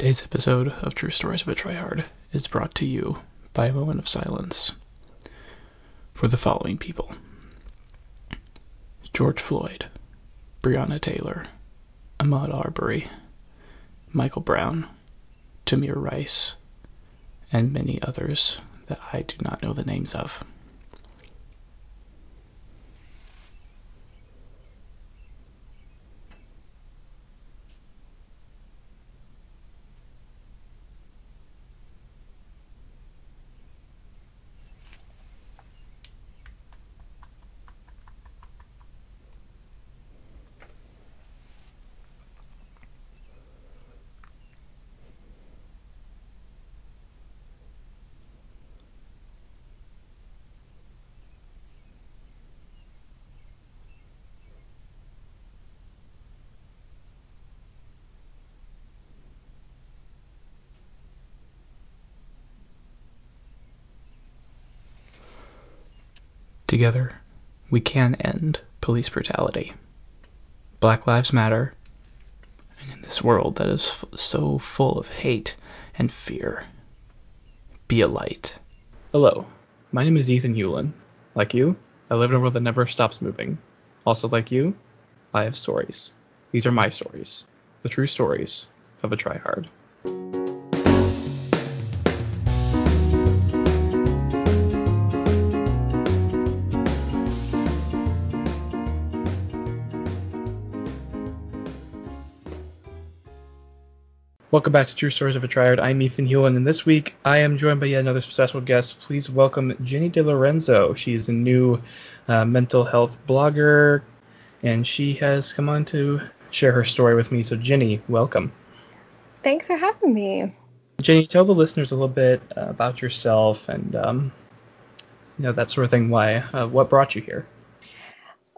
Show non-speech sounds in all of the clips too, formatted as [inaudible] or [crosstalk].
Today's episode of True Stories of a Tryhard is brought to you by a moment of silence for the following people George Floyd, Breonna Taylor, Ahmaud Arbery, Michael Brown, Tamir Rice, and many others that I do not know the names of. Together, we can end police brutality. Black Lives Matter. And in this world that is f- so full of hate and fear, be a light. Hello, my name is Ethan Hewlin. Like you, I live in a world that never stops moving. Also, like you, I have stories. These are my stories, the true stories of a tryhard. Welcome back to True Stories of a Tryhard. I'm Ethan Hewlin, and this week I am joined by yet another special guest. Please welcome Jenny DeLorenzo. She's a new uh, mental health blogger, and she has come on to share her story with me. So, Jenny, welcome. Thanks for having me. Jenny, tell the listeners a little bit uh, about yourself and um, you know that sort of thing. Why? Uh, what brought you here?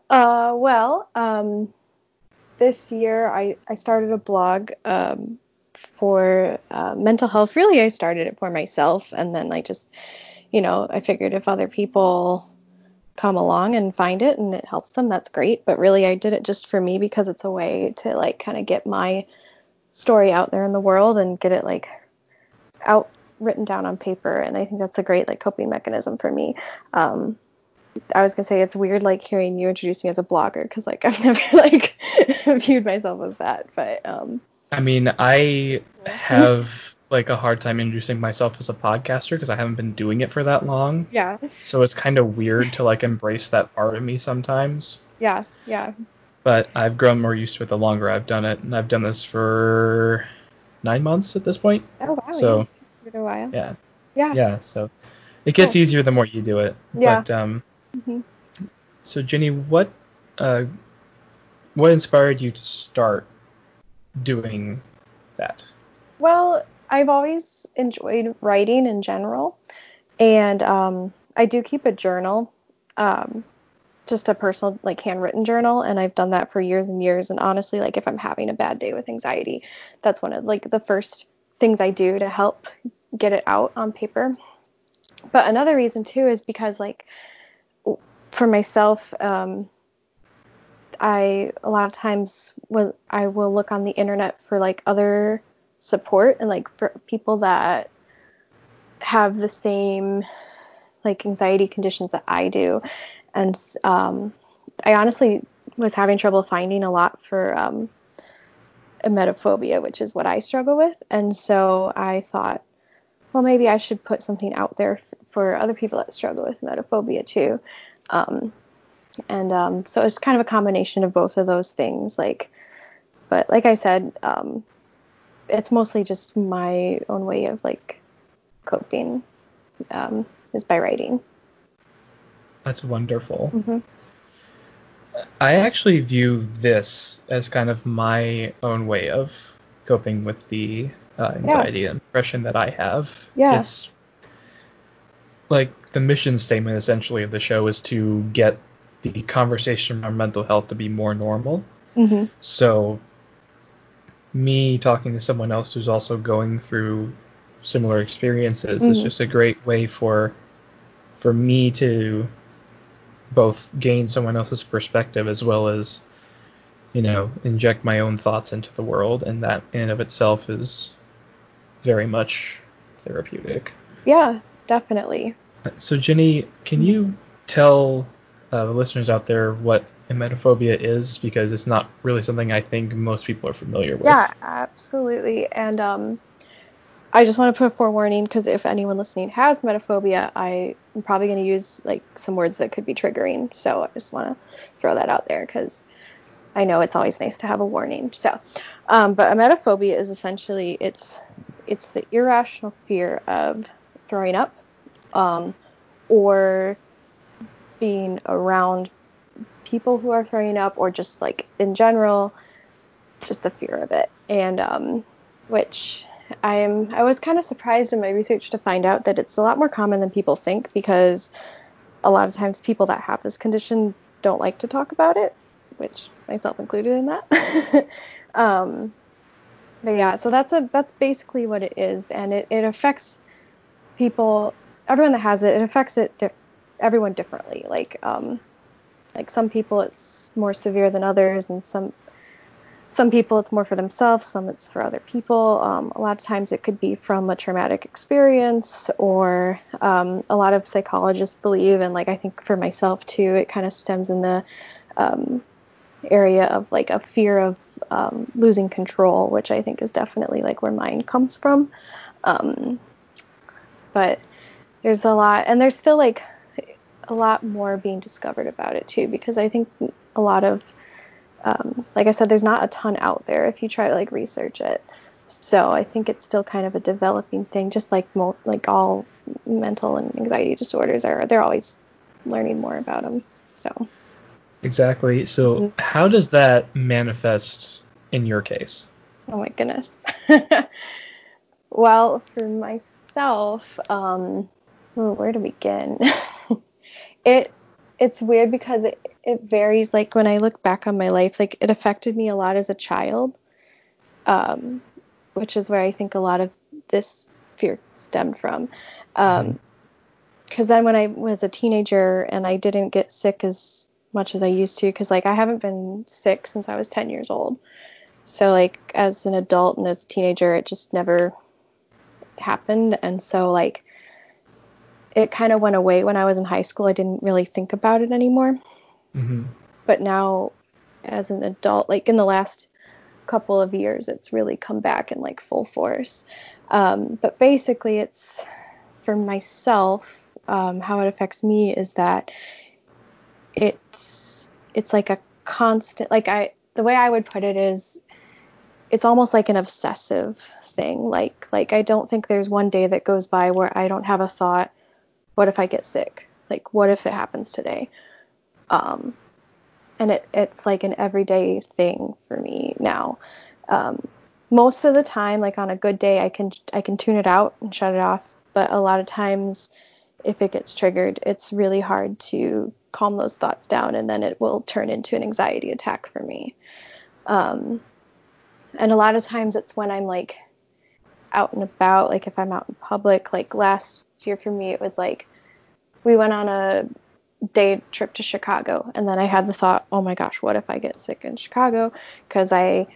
Uh, well, um, this year I, I started a blog um, for uh, mental health. Really, I started it for myself, and then I just, you know, I figured if other people come along and find it and it helps them, that's great. But really, I did it just for me because it's a way to like kind of get my story out there in the world and get it like out written down on paper. And I think that's a great like coping mechanism for me. Um, I was gonna say it's weird like hearing you introduce me as a blogger because like [laughs] I've never like [laughs] viewed myself as that, but um, I mean, I have [laughs] like a hard time introducing myself as a podcaster because I haven't been doing it for that long. Yeah. So it's kind of weird to like embrace that part of me sometimes. Yeah. Yeah. But I've grown more used to it the longer I've done it, and I've done this for nine months at this point. Oh wow. So yeah. a while. Yeah. Yeah. Yeah. So it gets Cool. easier the more you do it. Yeah. But um, hmm so Jenny, what uh, what inspired you to start doing that? Well, I've always enjoyed writing in general, and um, I do keep a journal, um, just a personal like handwritten journal, and I've done that for years and years. And honestly, like if I'm having a bad day with anxiety, that's one of like the first things I do to help get it out on paper. But another reason too is because like for myself, um, I a lot of times will I will look on the internet for like other support and like for people that have the same like anxiety conditions that I do, and um, I honestly was having trouble finding a lot for um, emetophobia, which is what I struggle with, and so I thought, well, maybe I should put something out there for other people that struggle with emetophobia too. Um, and um, so it's kind of a combination of both of those things like but like i said um, it's mostly just my own way of like coping um, is by writing That's wonderful. hmm I actually view this as kind of my own way of coping with the uh, anxiety and depression that I have. Yeah. It's like the mission statement essentially of the show is to get the conversation around mental health to be more normal. hmm So me talking to someone else who's also going through similar experiences is Mhm. just a great way for for me to both gain someone else's perspective as well as you know inject my own thoughts into the world and that in and of itself is very much therapeutic. Yeah, definitely. So, Jenny, can you tell uh, the listeners out there what emetophobia is? Because it's not really something I think most people are familiar with. Yeah, absolutely. And um, I just want to put a forewarning because if anyone listening has emetophobia, I am probably going to use like some words that could be triggering. So I just want to throw that out there because I know it's always nice to have a warning. So, um, but emetophobia is essentially it's it's the irrational fear of throwing up, um, or being around people who are throwing up, or just like in general, just the fear of it. And um, which I'm I was kind of surprised in my research to find out that it's a lot more common than people think because a lot of times people that have this condition don't like to talk about it, which myself included in that. [laughs] um, but yeah, so that's a that's basically what it is, and it, it affects people. Everyone that has it, it affects it di- everyone differently. Like um, like some people it's more severe than others, and some some people it's more for themselves, some it's for other people. Um, a lot of times it could be from a traumatic experience, or um, a lot of psychologists believe, and like I think for myself too, it kind of stems in the um, area of like a fear of um, losing control, which I think is definitely like where mine comes from. Um, but there's a lot, and there's still like a lot more being discovered about it too, because I think a lot of um, like I said, there's not a ton out there if you try to like research it. So I think it's still kind of a developing thing, just like mo- like all mental and anxiety disorders are. They're always learning more about them. So Exactly. So, Mhm. how does that manifest in your case? Oh my goodness. [laughs] well, for myself, um, oh, where to begin? [laughs] it it's weird because it, it varies. Like when I look back on my life, like it affected me a lot as a child, um, which is where I think a lot of this fear stemmed from. Um, because then when I was a teenager and I didn't get sick as much as I used to, because like I haven't been sick since I was 10 years old. So like as an adult and as a teenager, it just never happened, and so like it kind of went away when I was in high school. I didn't really think about it anymore. Mm-hmm. But now, as an adult, like in the last couple of years, it's really come back in like full force. Um, but basically, it's for myself. Um, how it affects me is that it's it's like a constant. Like I, the way I would put it is, it's almost like an obsessive thing. Like like I don't think there's one day that goes by where I don't have a thought. What if I get sick? Like what if it happens today? Um, and it, it's like an everyday thing for me now. Um, most of the time, like on a good day, I can I can tune it out and shut it off. But a lot of times, if it gets triggered, it's really hard to calm those thoughts down, and then it will turn into an anxiety attack for me. Um, and a lot of times, it's when I'm like out and about, like if I'm out in public. Like last year for me, it was like we went on a day trip to Chicago, and then I had the thought, oh my gosh, what if I get sick in Chicago? Because I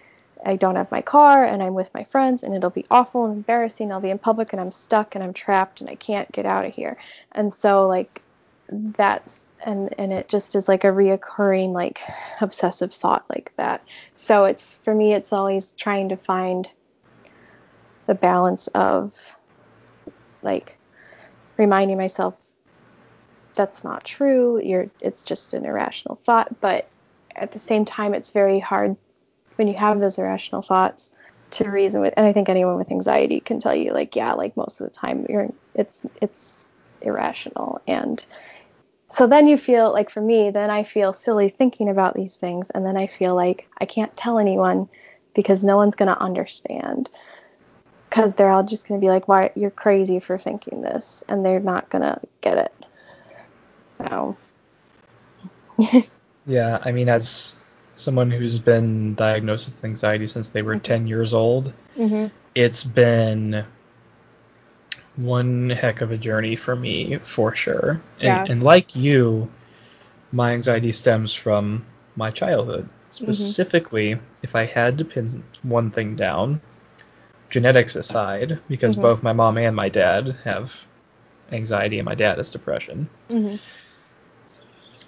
I don't have my car and I'm with my friends and it'll be awful and embarrassing. I'll be in public and I'm stuck and I'm trapped and I can't get out of here. And so like that's and and it just is like a reoccurring like obsessive thought like that. So it's for me it's always trying to find the balance of like reminding myself that's not true. You're it's just an irrational thought, but at the same time it's very hard when you have those irrational thoughts to reason with and I think anyone with anxiety can tell you like yeah, like most of the time you're it's it's irrational. And so then you feel like for me then I feel silly thinking about these things and then I feel like I can't tell anyone because no one's going to understand because they're all just going to be like why you're crazy for thinking this and they're not going to get it so [laughs] Yeah, I mean, as someone who's been diagnosed with anxiety since they were 10 years old, mhm it's been one heck of a journey for me, for sure. Yeah. and like you, my anxiety stems from my childhood. Specifically, if I had to pin one thing down, genetics aside, because Mhm. both my mom and my dad have anxiety and my dad has depression, Mhm.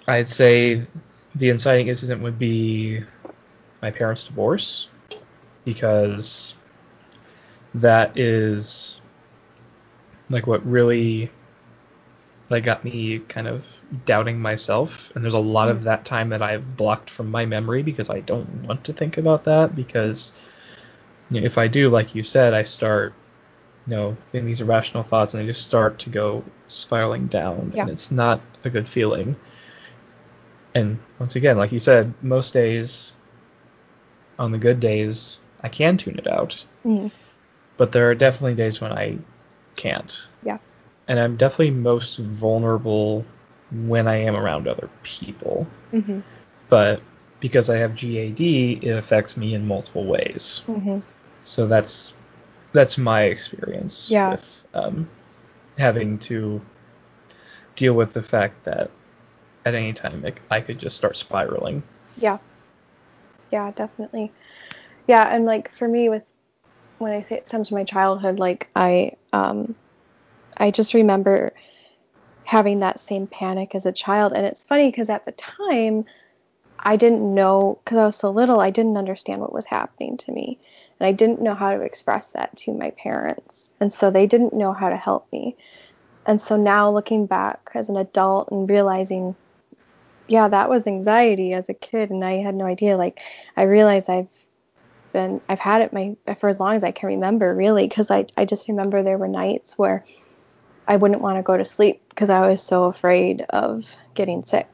I'd say the inciting incident would be my parents' divorce because that is like what really like got me kind of doubting myself and there's a lot of that time that I've blocked from my memory because I don't want to think about that because you know, if I do like you said I start you know getting these irrational thoughts and they just start to go spiraling down Yeah. and it's not a good feeling and once again like you said most days on the good days I can tune it out Mhm. but there are definitely days when I can't Yeah. and I'm definitely most vulnerable when I am around other people. Mhm. But because I have GAD, it affects me in multiple ways. Mhm. So that's that's my experience Yeah. with um, having to deal with the fact that at any time it, I could just start spiraling. Yeah. Yeah, definitely. Yeah, and like for me with when I say it stems from my childhood, like I um I just remember having that same panic as a child and it's funny because at the time I didn't know because I was so little, I didn't understand what was happening to me. And I didn't know how to express that to my parents. And so they didn't know how to help me. And so now looking back as an adult and realizing yeah, that was anxiety as a kid and I had no idea like I realize I've been I've had it my for as long as I can remember really because I I just remember there were nights where I wouldn't want to go to sleep because I was so afraid of getting sick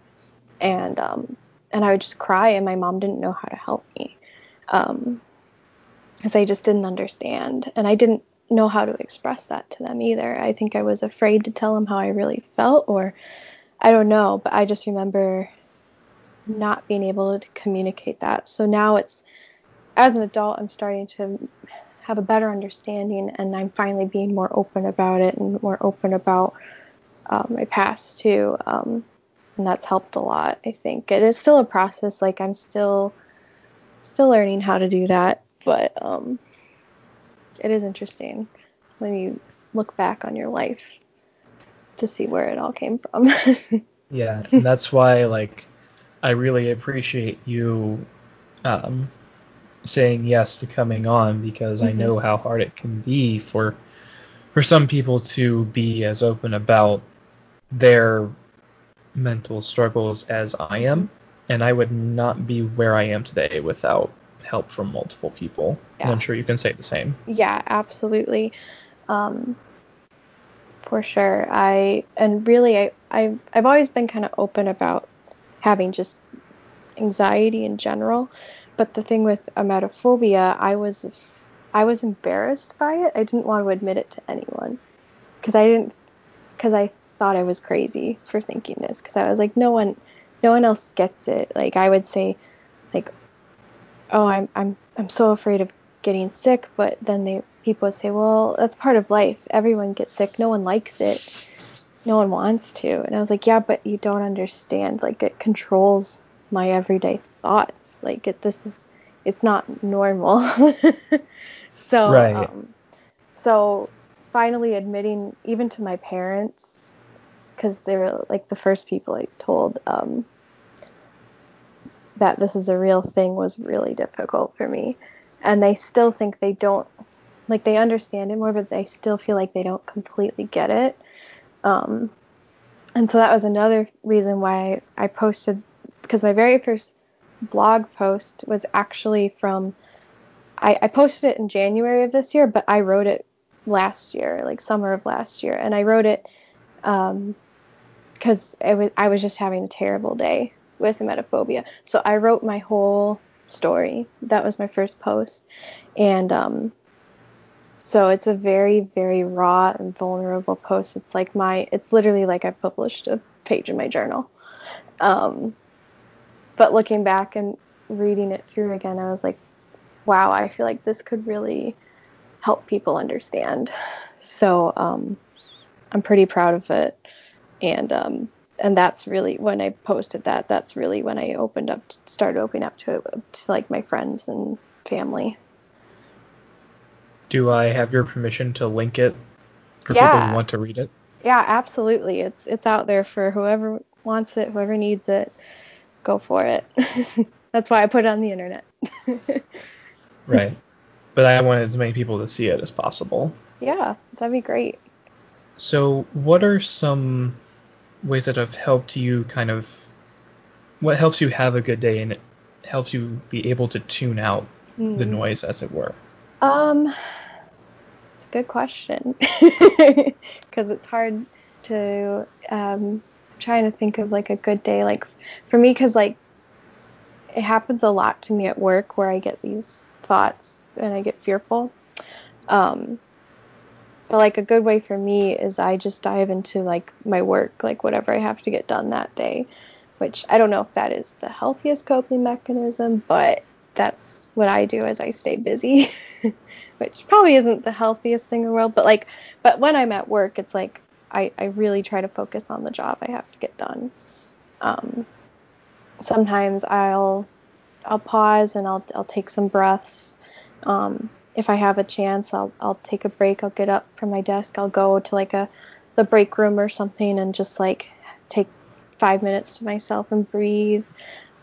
and um and I would just cry and my mom didn't know how to help me um because I just didn't understand and I didn't know how to express that to them either I think I was afraid to tell them how I really felt or I don't know but I just remember not being able to communicate that so now it's as an adult, I'm starting to have a better understanding, and I'm finally being more open about it and more open about um, my past too. Um, and that's helped a lot, I think. It is still a process. Like I'm still still learning how to do that, but um, it is interesting when you look back on your life to see where it all came from. [laughs] Yeah, and that's why like I really appreciate you um, saying yes to coming on because I Mhm. know how hard it can be for for some people to be as open about their mental struggles as I am, and I would not be where I am today without help from multiple people. And Yeah. I'm sure you can say the same. yeah, absolutely. Um, for sure. I and really I, I I've always been kind of open about having just anxiety in general. But the thing with emetophobia, I was I was embarrassed by it. I didn't want to admit it to anyone because I didn't because I thought I was crazy for thinking this because I was like no one no one else gets it. Like I would say like oh I'm I'm I'm so afraid of getting sick, but then they people would say well that's part of life. Everyone gets sick. No one likes it. No one wants to. And I was like yeah, but you don't understand. Like it controls my everyday thoughts. Like it this is it's not normal. [laughs] so Right. um so finally admitting even to my parents because they were like the first people I told um, that this is a real thing was really difficult for me. And they still think they don't, like, they understand it more, but they still feel like they don't completely get it. Um, and so that was another reason why I posted, because my very first blog post was actually from, I, I posted it in January of this year, but I wrote it last year, like summer of last year. And I wrote it um, because it was I was just having a terrible day with emetophobia. So I wrote my whole story. That was my first post, and um, so it's a very very raw and vulnerable post. It's like my it's literally like I published a page in my journal. Um, but looking back and reading it through again, I was like, wow, I feel like this could really help people understand. So um, I'm pretty proud of it and um and that's really when I posted that that's really when I opened up started opening up to to like my friends and family Do I have your permission to link it for Yeah. people who want to read it? Yeah, absolutely. It's it's out there for whoever wants it, whoever needs it. Go for it. [laughs] That's why I put it on the internet. [laughs] Right. But I want as many people to see it as possible. yeah, that'd be great. So, what are some ways that have helped you kind of what helps you have a good day and it helps you be able to tune out the Hmm. noise as it were? Um, it's a good question [laughs] because it's hard to um trying to think of like a good day like for me because like it happens a lot to me at work where I get these thoughts and I get fearful. Um, but like a good way for me is I just dive into like my work, like whatever I have to get done that day, which I don't know if that is the healthiest coping mechanism, but that's what I do as I stay busy, [laughs] which probably isn't the healthiest thing in the world, but like, but when I'm at work, it's like I, I really try to focus on the job I have to get done. Um, sometimes I'll I'll pause and I'll I'll take some breaths. Um, if I have a chance, I'll I'll take a break. I'll get up from my desk. I'll go to like a the break room or something and just like take five minutes to myself and breathe.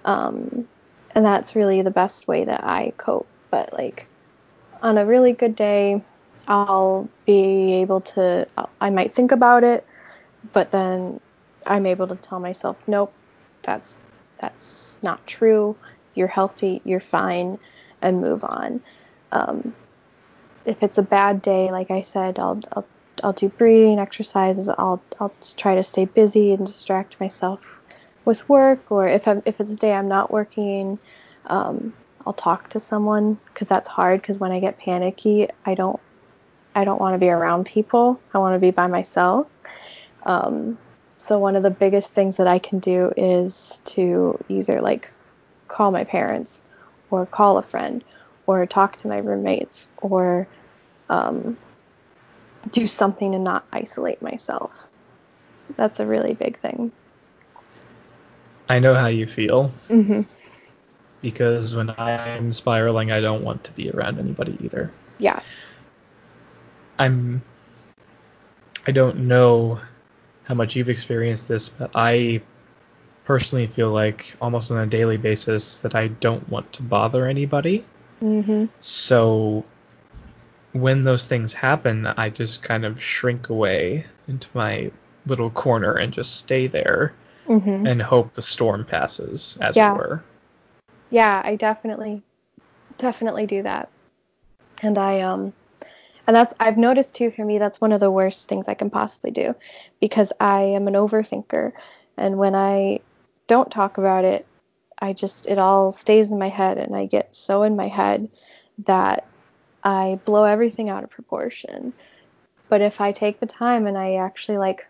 Um, and that's really the best way that I cope. But like on a really good day, I'll be able to. I might think about it, but then I'm able to tell myself, nope, that's that's not true. You're healthy. You're fine, and move on. Um, if it's a bad day, like I said, I'll I'll I'll do breathing exercises. I'll I'll try to stay busy and distract myself with work. Or if I'm if it's a day I'm not working, um, I'll talk to someone because that's hard. Because when I get panicky, I don't I don't want to be around people. I want to be by myself. Um, so one of the biggest things that I can do is to either like call my parents or call a friend or talk to my roommates or um, do something to not isolate myself. That's a really big thing. I know how you feel hmm because when I'm spiraling, I don't want to be around anybody either. Yeah. I'm I don't know how much you've experienced this, but I personally feel like almost on a daily basis that I don't want to bother anybody. Hmm So when those things happen, I just kind of shrink away into my little corner and just stay there hmm and hope the storm passes, as Yeah. it were. yeah i definitely definitely do that and i um and that's i've noticed too for me that's one of the worst things i can possibly do because i am an overthinker and when i don't talk about it i just it all stays in my head and i get so in my head that i blow everything out of proportion but if i take the time and i actually like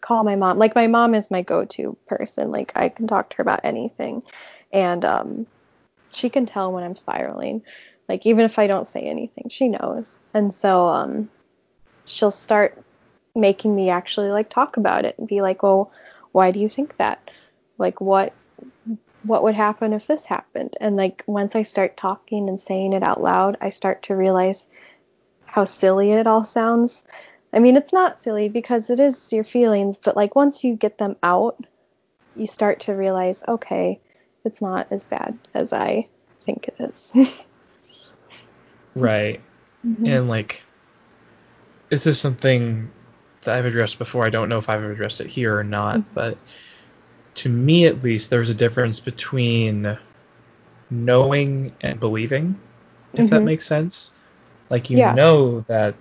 call my mom like my mom is my go-to person like i can talk to her about anything and um she can tell when I'm spiraling. Like even if I don't say anything, she knows. And so um she'll start making me actually like talk about it and be like, "Well, why do you think that? Like what what would happen if this happened?" And like once I start talking and saying it out loud, I start to realize how silly it all sounds. I mean, it's not silly because it is your feelings, but like once you get them out, you start to realize, okay, it's not as bad as I think it is. Right. Mhm. And like this is something that I've addressed before. I don't know if I've addressed it here or not, Mhm. but to me at least there's a difference between knowing and believing, if that Mhm. makes sense. Like you Yeah. know that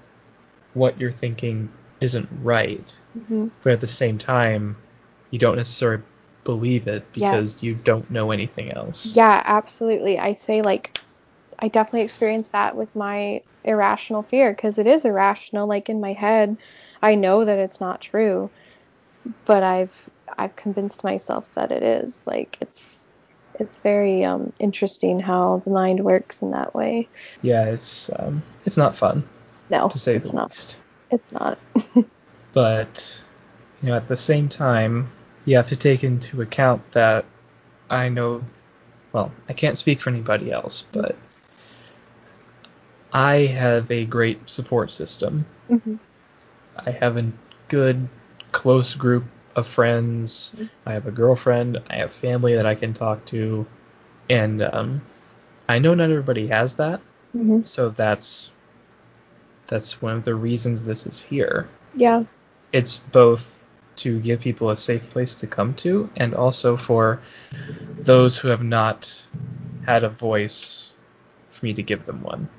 what you're thinking isn't right, Mhm. but at the same time you don't necessarily believe it because Yes. you don't know anything else. Yeah, absolutely. I say like I definitely experienced that with my irrational fear because it is irrational. Like in my head, I know that it's not true, but I've I've convinced myself that it is. Like it's it's very um, interesting how the mind works in that way. Yeah, it's um, it's not fun No, to say it's the not. least. It's not. [laughs] but you know at the same time you have to take into account that i know well i can't speak for anybody else but I have a great support system. hmm I have a good, close group of friends. I have a girlfriend. I have family that I can talk to. And um, I know not everybody has that. hmm So that's that's one of the reasons this is here. Yeah. It's both to give people a safe place to come to and also for those who have not had a voice for me to give them one.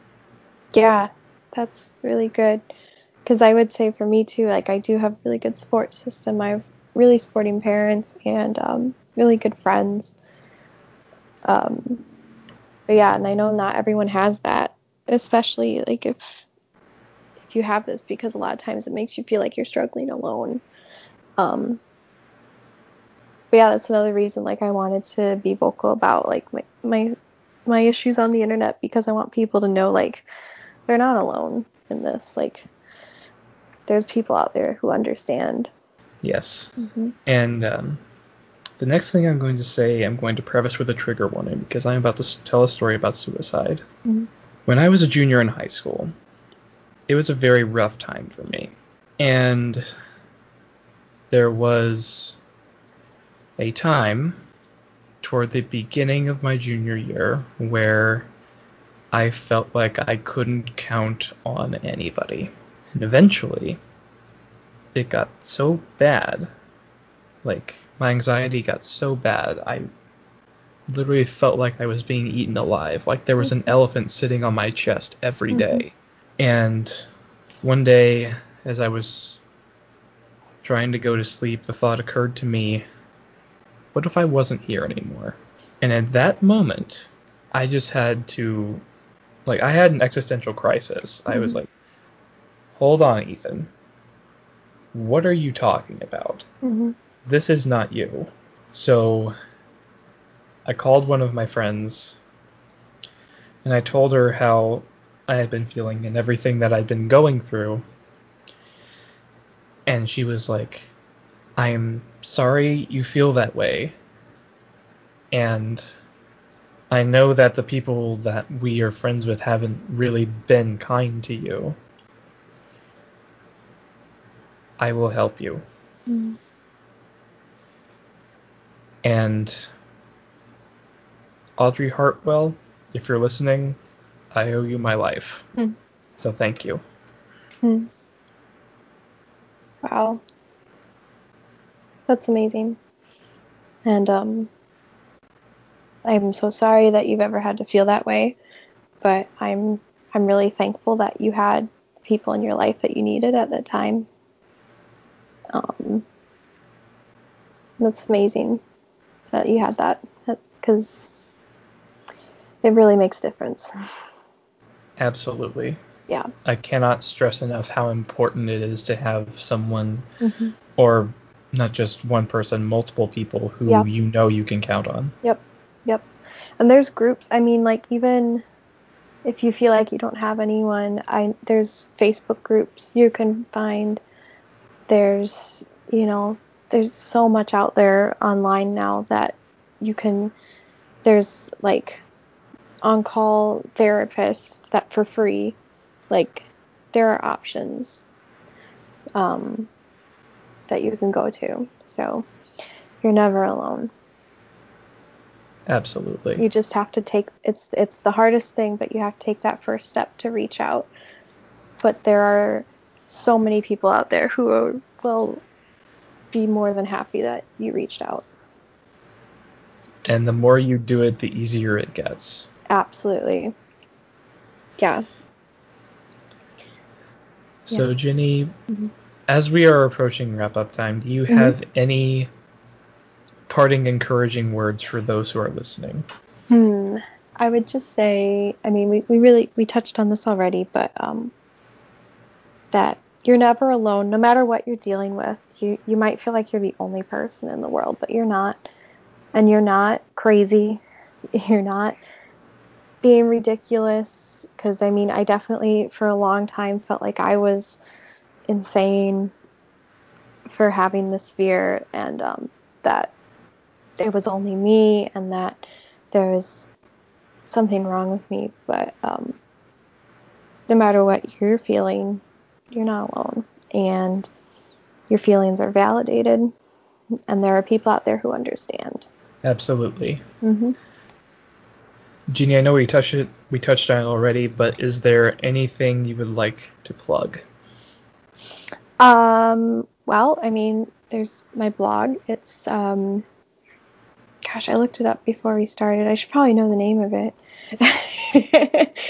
Yeah. That's really good. Because I would say for me too, like I do have a really good support system. I have really supporting parents and um, really good friends. Um, but yeah, and I know not everyone has that, especially like if if you have this, because a lot of times it makes you feel like you're struggling alone. Um, but yeah, that's another reason like I wanted to be vocal about like my my my issues on the internet because I want people to know like they're not alone in this. Like there's people out there who understand. Yes. Mm-hmm. And um, the next thing I'm going to say, I'm going to preface with a trigger warning because I'm about to tell a story about suicide. Mhm. When I was a junior in high school, it was a very rough time for me. And there was a time toward the beginning of my junior year where I felt like I couldn't count on anybody. And eventually, it got so bad. Like my anxiety got so bad. I literally felt like i was being eaten alive. Like there was an elephant sitting on my chest every day. And one day as i was trying to go to sleep the thought occurred to me what if i wasn't here anymore? And at that moment i just had to like i had an existential crisis. I was Mhm. like hold on ethan what are you talking about Mm-hmm. this is not you. So I called one of my friends and I told her how I had been feeling and everything that I'd been going through. And she was like, I'm sorry you feel that way. And I know that the people that we are friends with haven't really been kind to you. I will help you. Mm-hmm. And Audrey Hartwell, if you're listening, I owe you my life. Hmm. So thank you. Hmm. Wow. That's amazing. And um I'm so sorry that you've ever had to feel that way, but I'm I'm really thankful that you had people in your life that you needed at that time. Um that's amazing that you had that because it really makes a difference. Absolutely. Yeah. I cannot stress enough how important it is to have someone, Mm-hmm. or not just one person, multiple people who you know you can count on. Yep. Yep. And there's groups. I mean, like even if you feel like you don't have anyone, I there's Facebook groups you can find. There's, you know, there's so much out there online now that you can there's like on-call therapists that for free. Like there are options um that you can go to. So you're never alone. Absolutely. you just have to take it's it's the hardest thing but you have to take that first step to reach out but there are so many people out there who are, will be more than happy that you reached out And the more you do it, the easier it gets. absolutely yeah So, Jenny, Mhm. as we are approaching wrap up time, do you Mhm. have any parting encouraging words for those who are listening? hmm i would just say i mean we, we really we touched on this already but um that you're never alone. No matter what you're dealing with you you might feel like you're the only person in the world but you're not. And you're not crazy. [laughs] You're not being ridiculous because i mean i definitely for a long time felt like i was insane for having this fear and um, that it was only me and that there was something wrong with me. But um, no matter what you're feeling, you're not alone. And your feelings are validated. And there are people out there who understand. Absolutely. Mm-hmm. Jenny, I know we touched it, we touched on it already, but is there anything you would like to plug? Um, well, I mean, there's my blog. It's um, gosh, I looked it up before we started. I should probably know the name of it.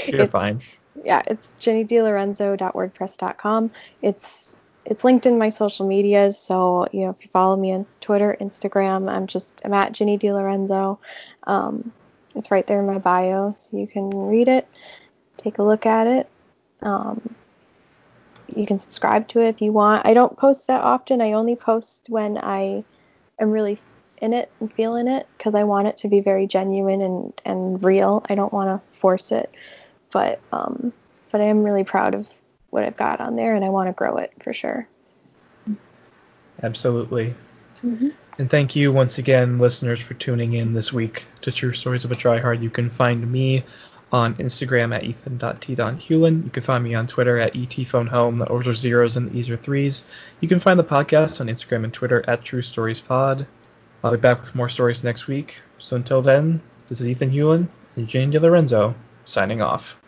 [laughs] You're fine. Yeah, it's jennydlorenzo.wordpress.com. It's it's linked in my social medias, so you know if you follow me on Twitter, Instagram, I'm just I'm at Jenny DiLorenzo. Um, it's right there in my bio, so you can read it, take a look at it. Um, you can subscribe to it if you want. I don't post that often. I only post when I am really in it and feeling it because I want it to be very genuine and, and real. I don't want to force it, but um, but I am really proud of what I've got on there and I want to grow it for sure. Absolutely. Mm-hmm. And thank you once again, listeners, for tuning in this week to True Stories of a Dry Tryhard. You can find me on Instagram at ethan.t.hewlin. You can find me on Twitter at etphoneHome. The O's are zeros and the E's are threes. You can find the podcast on Instagram and Twitter at True Stories Pod. I'll be back with more stories next week. So until then, this is Ethan Hewlin and Jane DeLorenzo signing off.